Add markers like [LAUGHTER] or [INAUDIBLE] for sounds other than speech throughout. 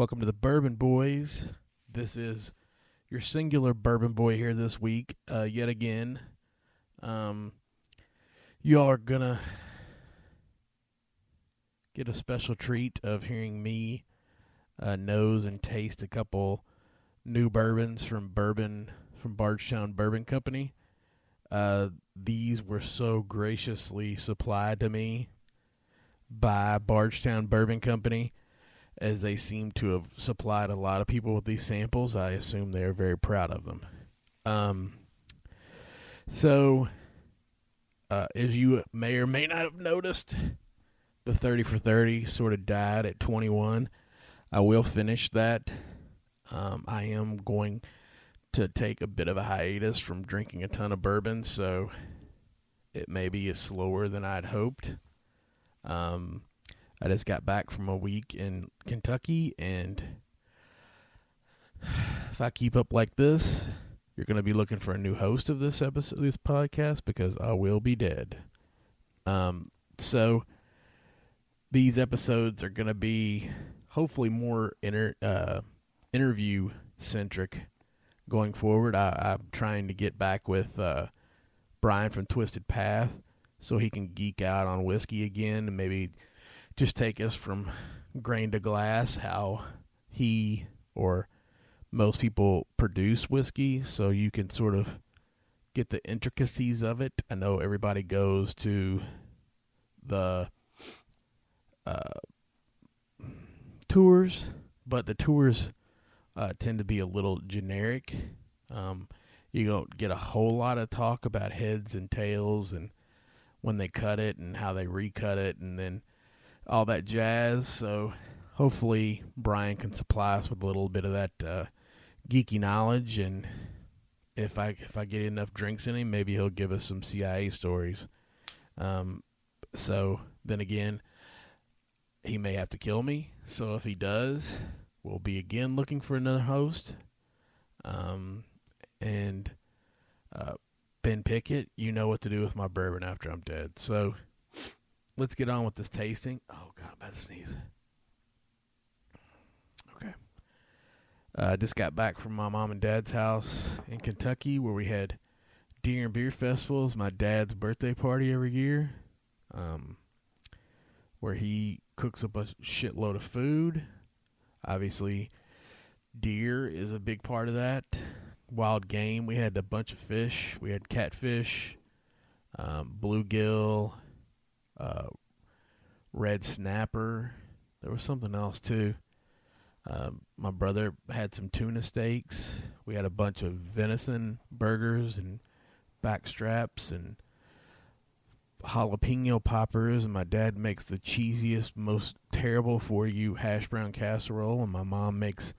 Welcome to the Bourbon Boys. This is your singular Bourbon Boy here this week, uh, yet again. Um, you all are gonna get a special treat of hearing me uh, nose and taste a couple new bourbons from Bourbon from Bardstown Bourbon Company. Uh, these were so graciously supplied to me by Bardstown Bourbon Company as they seem to have supplied a lot of people with these samples. I assume they're very proud of them. Um, so, uh, as you may or may not have noticed, the 30 for 30 sort of died at 21. I will finish that. Um, I am going to take a bit of a hiatus from drinking a ton of bourbon, so it may be slower than I'd hoped. Um, I just got back from a week in Kentucky, and [SIGHS] if I keep up like this, you're going to be looking for a new host of this episode, this podcast, because I will be dead. Um, so these episodes are going to be hopefully more inter, uh, interview centric going forward. I, am trying to get back with uh, Brian from Twisted Path so he can geek out on whiskey again and maybe just take us from grain to glass how he or most people produce whiskey so you can sort of get the intricacies of it. I know everybody goes to the uh, tours, but the tours uh, tend to be a little generic. Um, you don't get a whole lot of talk about heads and tails and when they cut it and how they recut it and then all that jazz. So hopefully Brian can supply us with a little bit of that uh, geeky knowledge, and if I if I get enough drinks in him, maybe he'll give us some CIA stories. Um, so then again, he may have to kill me. So if he does, we'll be again looking for another host. Um, and uh, Ben Pickett, you know what to do with my bourbon after I'm dead. So let's get on with this tasting. Oh God, I'm about to sneeze. Okay. I uh, just got back from my mom and dad's house in Kentucky where we had Deer and Beer Festivals, my dad's birthday party every year. Um, where he cooks up a shitload of food. Obviously, deer is a big part of that. Wild game. We had a bunch of fish. We had catfish, um, bluegill, uh, red snapper. There was something else too. Uh, my brother had some tuna steaks. We had a bunch of venison burgers and back straps and jalapeno poppers. And my dad makes the cheesiest, most terrible for you hash brown casserole. And my mom makes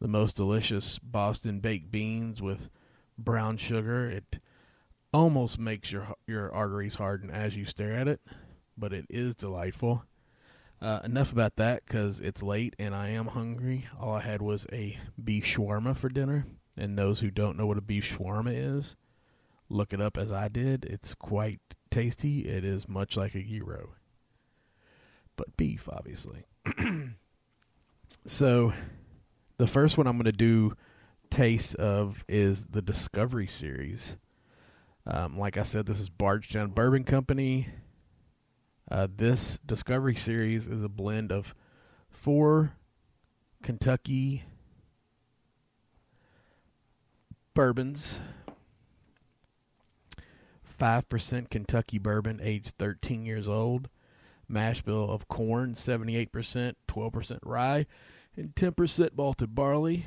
the most delicious Boston baked beans with brown sugar. It almost makes your your arteries harden as you stare at it but it is delightful. Uh, enough about that because it's late and I am hungry. All I had was a beef shawarma for dinner. And those who don't know what a beef shawarma is, look it up as I did. It's quite tasty. It is much like a gyro, but beef, obviously. [CLEARS THROAT] so, the first one I'm going to do taste of is the Discovery series. Um, like I said, this is Bardstown Bourbon Company. Uh, this Discovery Series is a blend of four Kentucky bourbons, 5% Kentucky bourbon aged 13 years old, mash bill of corn, 78%, 12% rye, and 10% malted barley.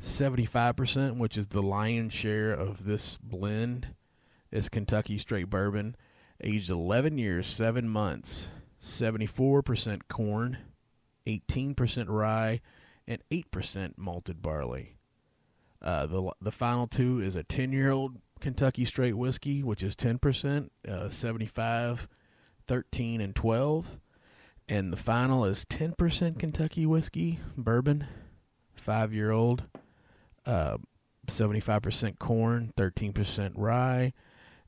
75%, which is the lion's share of this blend, is Kentucky straight bourbon aged 11 years, 7 months, 74% corn, 18% rye, and 8% malted barley. Uh, the the final two is a 10 year old Kentucky straight whiskey, which is 10%, uh, 75, 13, and 12. And the final is 10% Kentucky whiskey, bourbon, five year old, uh, 75% corn, 13% rye,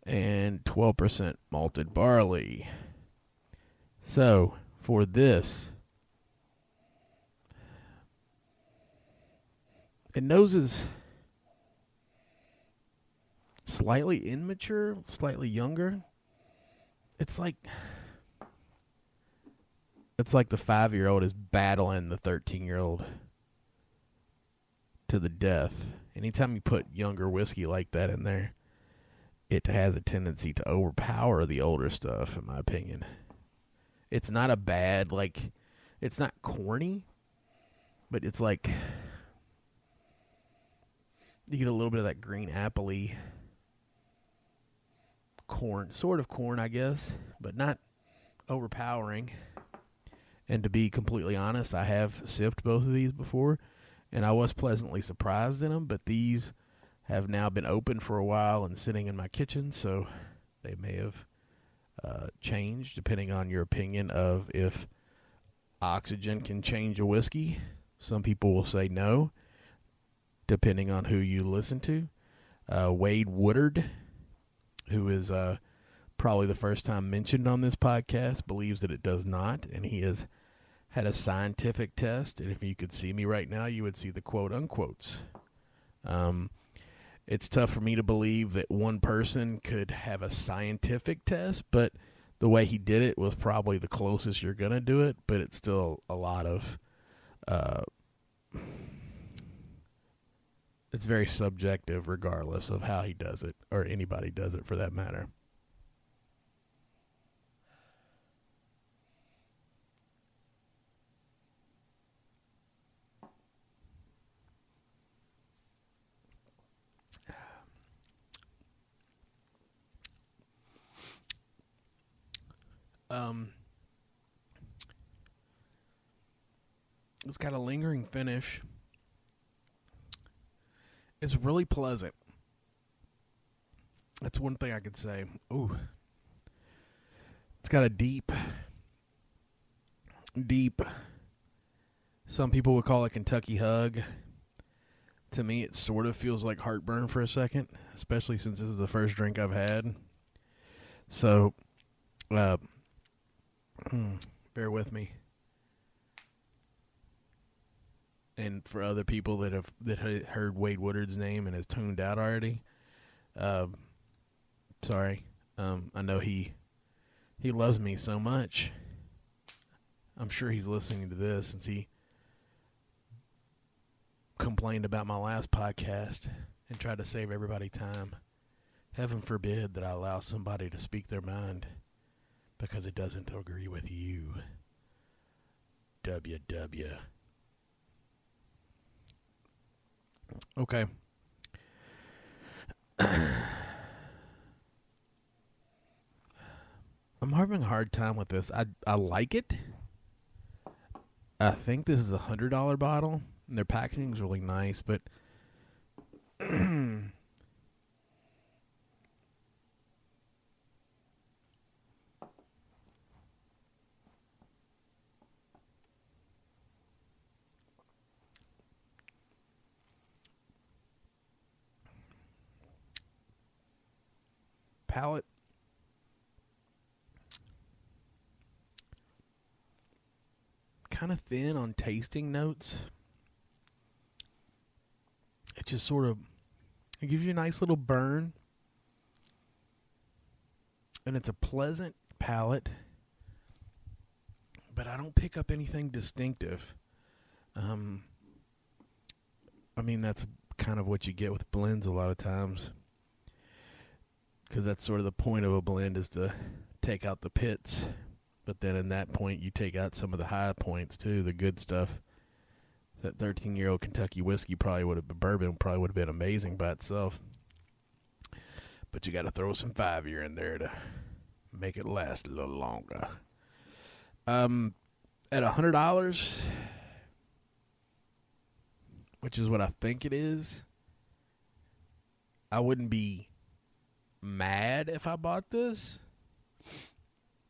and 12% malted barley. So, for this, it noses slightly immature, slightly younger. It's like it's like the five year old is battling the thirteen year old to the death. Anytime you put younger whiskey like that in there, it has a tendency to overpower the older stuff, in my opinion. It's not a bad like it's not corny, but it's like you get a little bit of that green appley corn, sort of corn, I guess, but not overpowering. And to be completely honest, I have sipped both of these before, and I was pleasantly surprised in them. But these have now been open for a while and sitting in my kitchen, so they may have uh, changed depending on your opinion of if oxygen can change a whiskey. Some people will say no, depending on who you listen to. Uh, Wade Woodard, who is uh, probably the first time mentioned on this podcast, believes that it does not, and he has had a scientific test. And if you could see me right now, you would see the quote unquotes. Um, it's tough for me to believe that one person could have a scientific test, but the way he did it was probably the closest you're going to do it, but it's still a lot of. Uh, it's very subjective, regardless of how he does it, or anybody does it for that matter. Um, it's got a lingering finish. It's really pleasant. That's one thing I could say. Ooh. It's got a deep, deep, some people would call it Kentucky hug. To me, it sort of feels like heartburn for a second, especially since this is the first drink I've had. So, uh, bear with me. And for other people that have that heard Wade Woodard's name and has tuned out already, uh, sorry. Um, I know he he loves me so much. I'm sure he's listening to this since he complained about my last podcast and tried to save everybody time. Heaven forbid that I allow somebody to speak their mind because it doesn't agree with you. WW. Okay. [CLEARS THROAT] I'm having a hard time with this. I I like it. I think this is a hundred dollar bottle. And their packaging is really nice, but [CLEARS THROAT] palate. Kind of thin on tasting notes. It just sort of it gives you a nice little burn. And it's a pleasant palate. But I don't pick up anything distinctive. Um I mean that's kind of what you get with blends a lot of times because that's sort of the point of a blend is to take out the pits. But then in that point, you take out some of the high points too, the good stuff. That 13 year old Kentucky whiskey probably would have been bourbon, probably would have been amazing by itself. But you got to throw some five year in there to make it last a little longer. Um, at a hundred dollars, which is what I think it is, I wouldn't be mad if I bought this,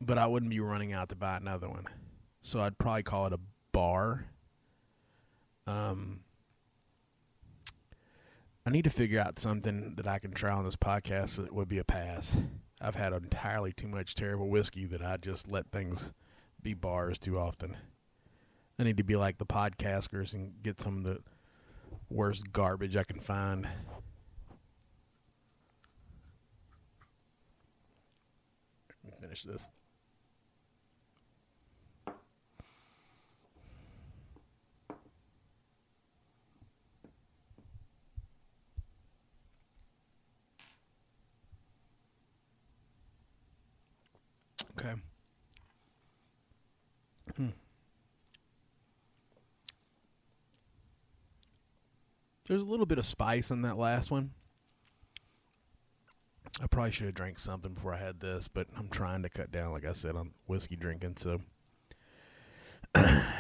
but I wouldn't be running out to buy another one. So I'd probably call it a bar. Um, I need to figure out something that I can try on this podcast that would be a pass. I've had entirely too much terrible whiskey that I just let things be bars too often. I need to be like the podcasters and get some of the worst garbage I can find. Let me finish this. Okay. Hmm. There's a little bit of spice in that last one. I probably should have drank something before I had this, but I'm trying to cut down, like I said, on whiskey drinking, so [CLEARS THROAT] I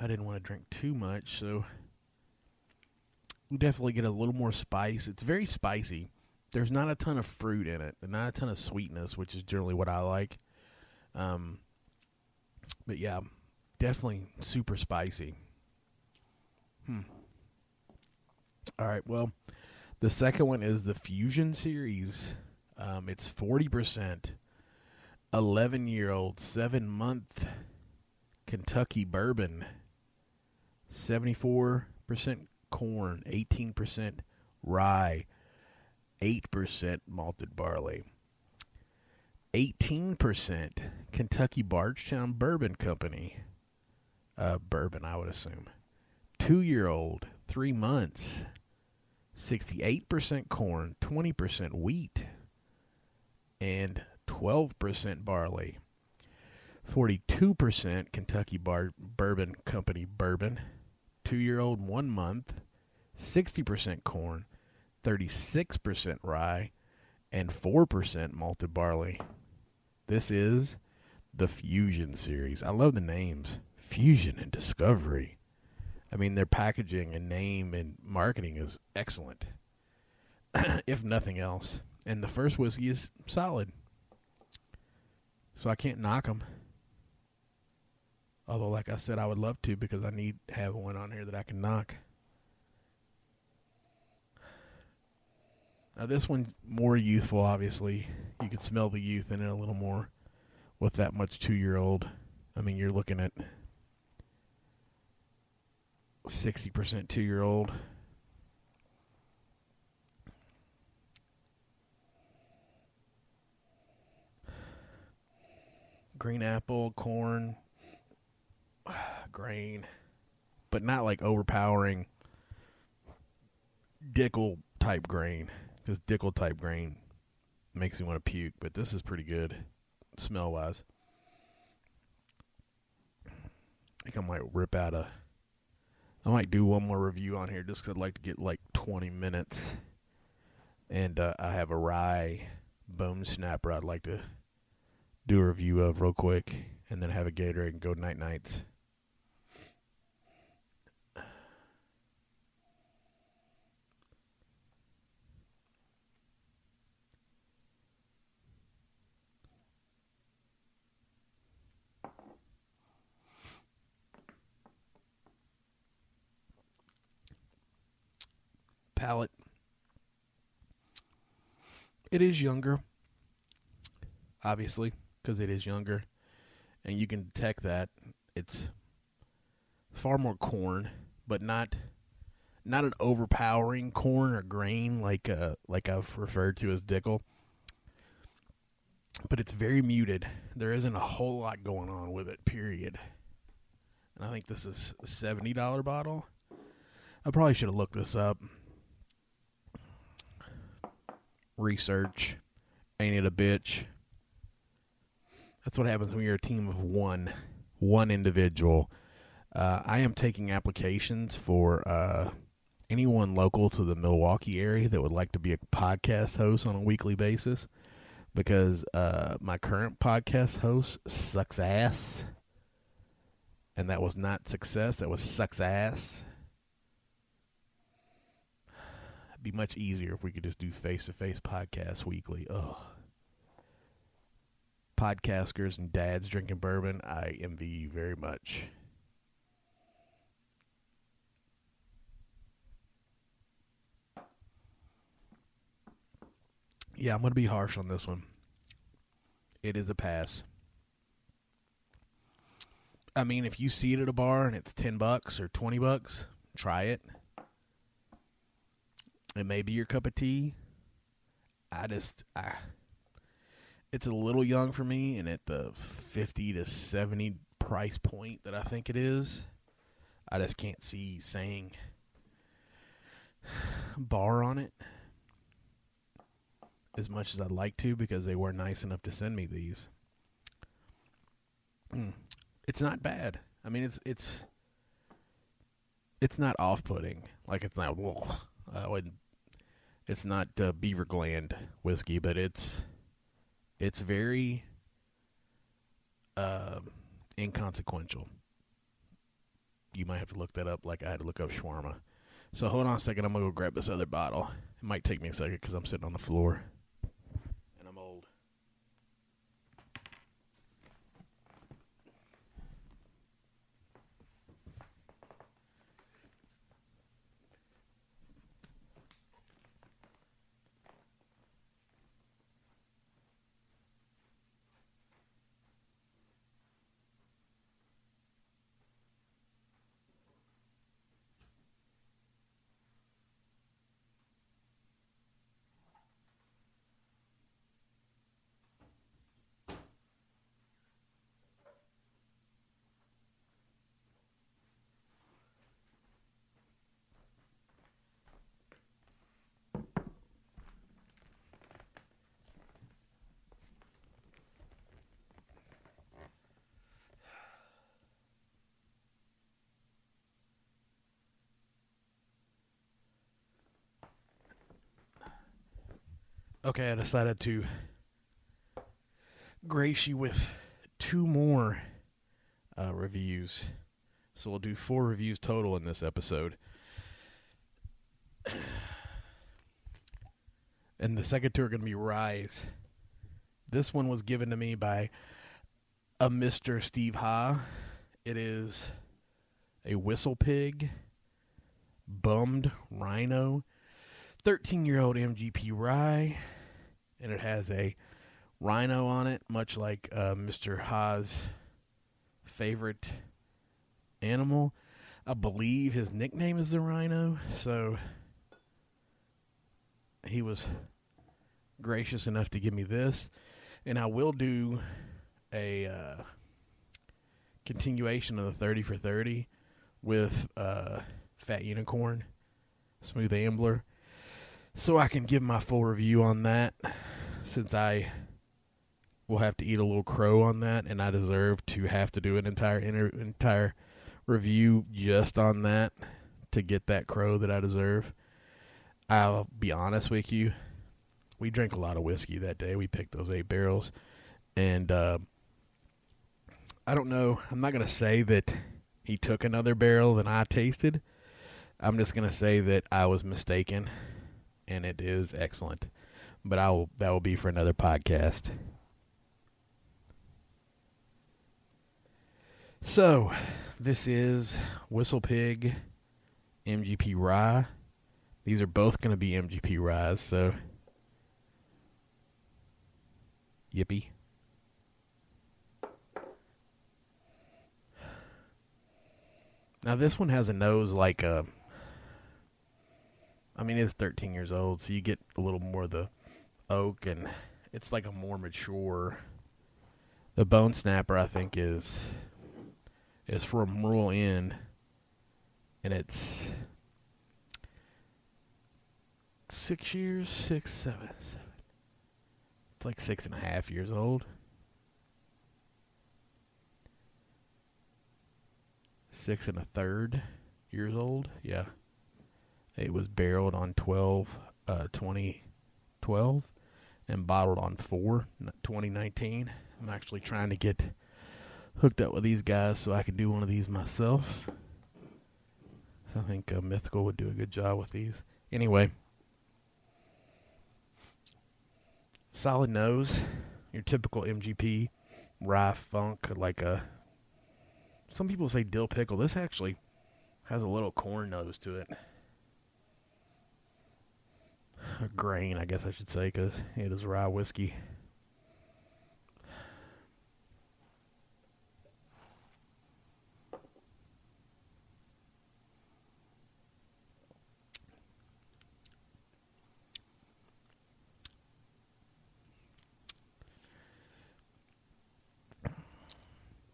didn't want to drink too much, so we definitely get a little more spice. It's very spicy. There's not a ton of fruit in it, and not a ton of sweetness, which is generally what I like. Um, but yeah, definitely super spicy. Hmm. All right. Well, the second one is the Fusion series. Um, it's forty percent. Eleven year old, seven month Kentucky bourbon. Seventy four percent corn, eighteen percent rye, eight percent malted barley. 18% Kentucky Bardstown Bourbon Company. Uh, bourbon, I would assume. Two year old, three months. 68% corn, 20% wheat, and 12% barley. 42% Kentucky Bar- Bourbon Company bourbon. Two year old, one month. 60% corn, 36% rye, and 4% malted barley. This is the Fusion series. I love the names Fusion and Discovery. I mean, their packaging and name and marketing is excellent, [CLEARS THROAT] if nothing else. And the first whiskey is solid. So I can't knock them. Although, like I said, I would love to because I need to have one on here that I can knock. Now this one's more youthful, obviously. You can smell the youth in it a little more with that much two year old. I mean, you're looking at 60% two year old. Green apple, corn, [SIGHS] grain, but not like overpowering Dickel type grain because Dickel type grain makes me want to puke. But this is pretty good, smell wise. I think I might rip out a. I might do one more review on here just because I'd like to get like 20 minutes. And uh, I have a rye bone snapper I'd like to do a review of real quick. And then have a Gatorade and go night nights. palate. It is younger, obviously, because it is younger, and you can detect that it's far more corn, but not not an overpowering corn or grain like uh like I've referred to as Dickel. But it's very muted. There isn't a whole lot going on with it. Period. And I think this is a seventy dollar bottle. I probably should have looked this up research. Ain't it a bitch? That's what happens when you're a team of one, one individual. Uh, I am taking applications for uh, anyone local to the Milwaukee area that would like to be a podcast host on a weekly basis because uh, my current podcast host sucks ass. And that was not success, that was sucks ass be much easier if we could just do face to face podcasts weekly. Ugh. Podcasters and dads drinking bourbon, I envy you very much. Yeah, I'm going to be harsh on this one. It is a pass. I mean, if you see it at a bar and it's 10 bucks or 20 bucks, try it it may be your cup of tea. I just I it's a little young for me and at the 50 to 70 price point that I think it is, I just can't see saying [SIGHS] bar on it as much as I'd like to because they were nice enough to send me these. Mm. It's not bad. I mean, it's it's it's not off-putting. Like it's not. Ugh, [LAUGHS] I wouldn't. It's not uh, beaver gland whiskey, but it's it's very uh, inconsequential. You might have to look that up, like I had to look up shawarma. So hold on a second. I'm gonna go grab this other bottle. It might take me a second because I'm sitting on the floor. Okay, I decided to grace you with two more uh, reviews. So we'll do four reviews total in this episode. [SIGHS] And the second two are going to be Ryes. This one was given to me by a Mr. Steve Ha. It is a whistle pig, bummed rhino, 13 year old MGP rye and it has a rhino on it, much like uh, Mr. Ha's favorite animal. I believe his nickname is the rhino, so he was gracious enough to give me this. And I will do a uh, continuation of the 30 for 30 with uh, Fat Unicorn, Smooth Ambler so I can give my full review on that since I will have to eat a little crow on that and I deserve to have to do an entire inter- entire review just on that to get that crow that I deserve. I'll be honest with you. We drank a lot of whiskey that day. We picked those eight barrels and uh, I don't know. I'm not going to say that he took another barrel than I tasted. I'm just going to say that I was mistaken and it is excellent. But I will that will be for another podcast. So, this is Whistle Pig MGP Rye. These are both going to be MGP Ryes, so yippee. Now this one has a nose like a I mean, it's 13 years old, so you get a little more of the oak, and it's like a more mature. The bone snapper, I think, is is from Rural Inn, and it's six years, six, seven, seven. It's like six and a half years old. Six and a third years old, yeah. It was barreled on 12, uh, 2012 and bottled on 4, 2019. I'm actually trying to get hooked up with these guys so I can do one of these myself. So I think uh, Mythical would do a good job with these. Anyway, solid nose, your typical MGP rye funk, like a. Some people say dill pickle. This actually has a little corn nose to it grain, I guess I should say, because it is rye whiskey.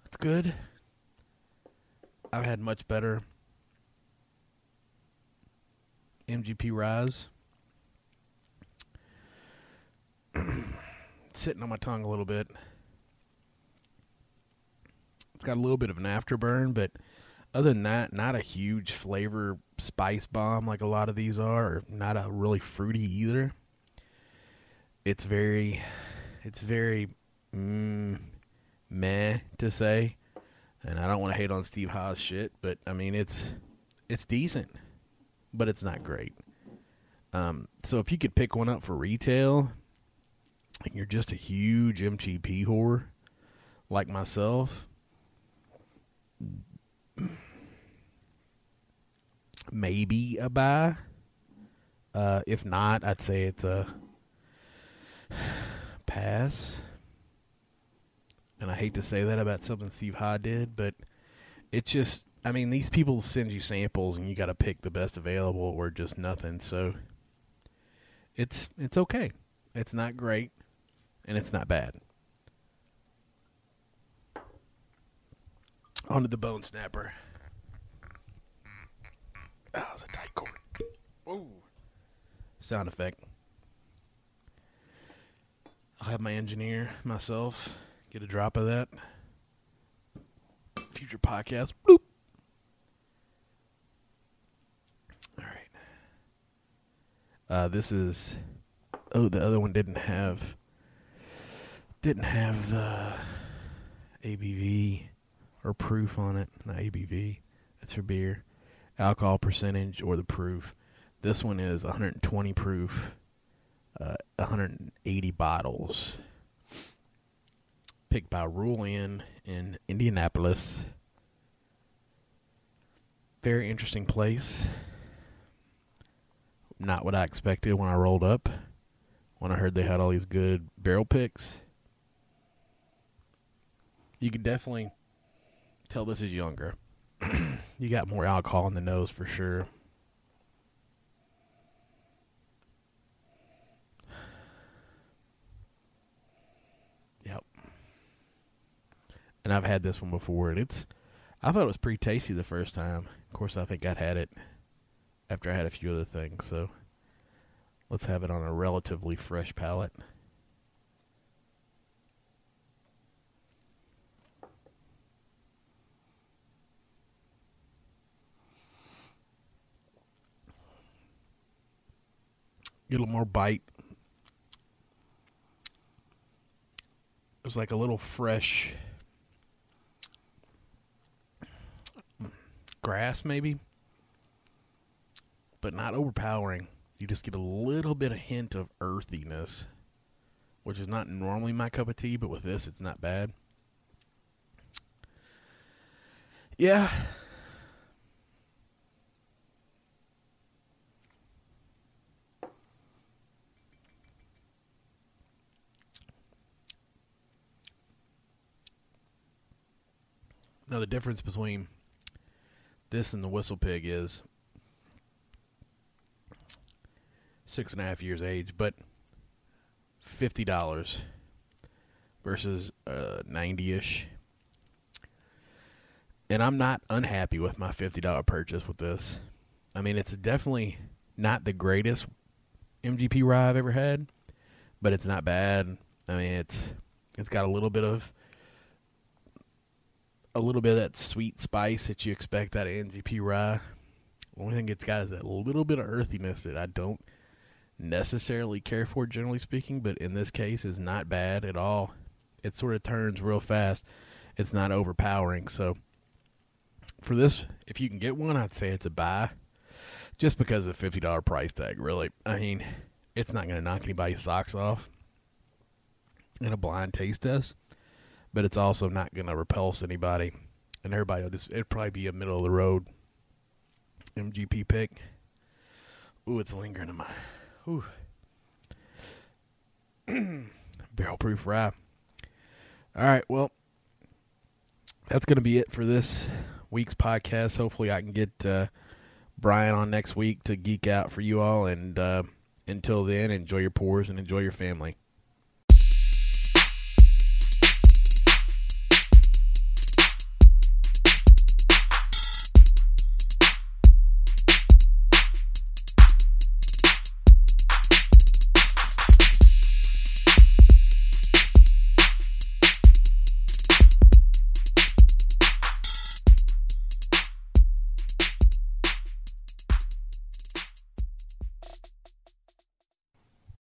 That's good. I've had much better MGP Ryes. Sitting on my tongue a little bit. It's got a little bit of an afterburn, but other than that, not a huge flavor spice bomb like a lot of these are, or not a really fruity either. It's very, it's very mm, meh to say, and I don't want to hate on Steve Haas shit, but I mean it's it's decent, but it's not great. Um, so if you could pick one up for retail, and you're just a huge MGP whore like myself, maybe a buy. Uh, if not, I'd say it's a pass. And I hate to say that about something Steve Ha did, but it's just, I mean, these people send you samples and you got to pick the best available or just nothing. So it's it's okay. It's not great, and it's not bad. Onto the bone snapper. Oh, it's a tight cord. Oh. Sound effect. I'll have my engineer, myself, get a drop of that. Future podcast. Bloop. All right. Uh, this is. Oh, the other one didn't have. Didn't have the ABV or proof on it. Not ABV. That's for beer. Alcohol percentage or the proof. This one is 120 proof, uh, 180 bottles. Picked by Rural Inn in Indianapolis. Very interesting place. Not what I expected when I rolled up. When I heard they had all these good barrel picks. You could definitely tell this is younger. [CLEARS THROAT] you got more alcohol in the nose for sure. Yep. And I've had this one before, and it's. I thought it was pretty tasty the first time. Of course, I think I'd had it after I had a few other things. So let's have it on a relatively fresh palate. Get a little more bite. It was like a little fresh grass, maybe, but not overpowering. You just get a little bit of hint of earthiness, which is not normally my cup of tea, but with this, it's not bad. Yeah, Now the difference between this and the Whistle Pig is six and a half years age, but fifty dollars versus uh, ninety ish. And I'm not unhappy with my fifty dollar purchase with this. I mean, it's definitely not the greatest MGP rye I've ever had, but it's not bad. I mean, it's it's got a little bit of a little bit of that sweet spice that you expect out of MGP rye. The only thing it's got is that little bit of earthiness that I don't necessarily care for, generally speaking, but in this case is not bad at all. It sort of turns real fast. It's not overpowering. So for this, if you can get one, I'd say it's a buy. Just because of the fifty dollar price tag, really. I mean, it's not gonna knock anybody's socks off in a blind taste test but it's also not going to repulse anybody, and everybody will just it'd probably be a middle of the road MGP pick. Ooh, it's lingering in my ooh [CLEARS THROAT] barrel proof rye. All right, well, that's going to be it for this week's podcast. Hopefully, I can get uh, Brian on next week to geek out for you all. And uh, until then, enjoy your pours and enjoy your family.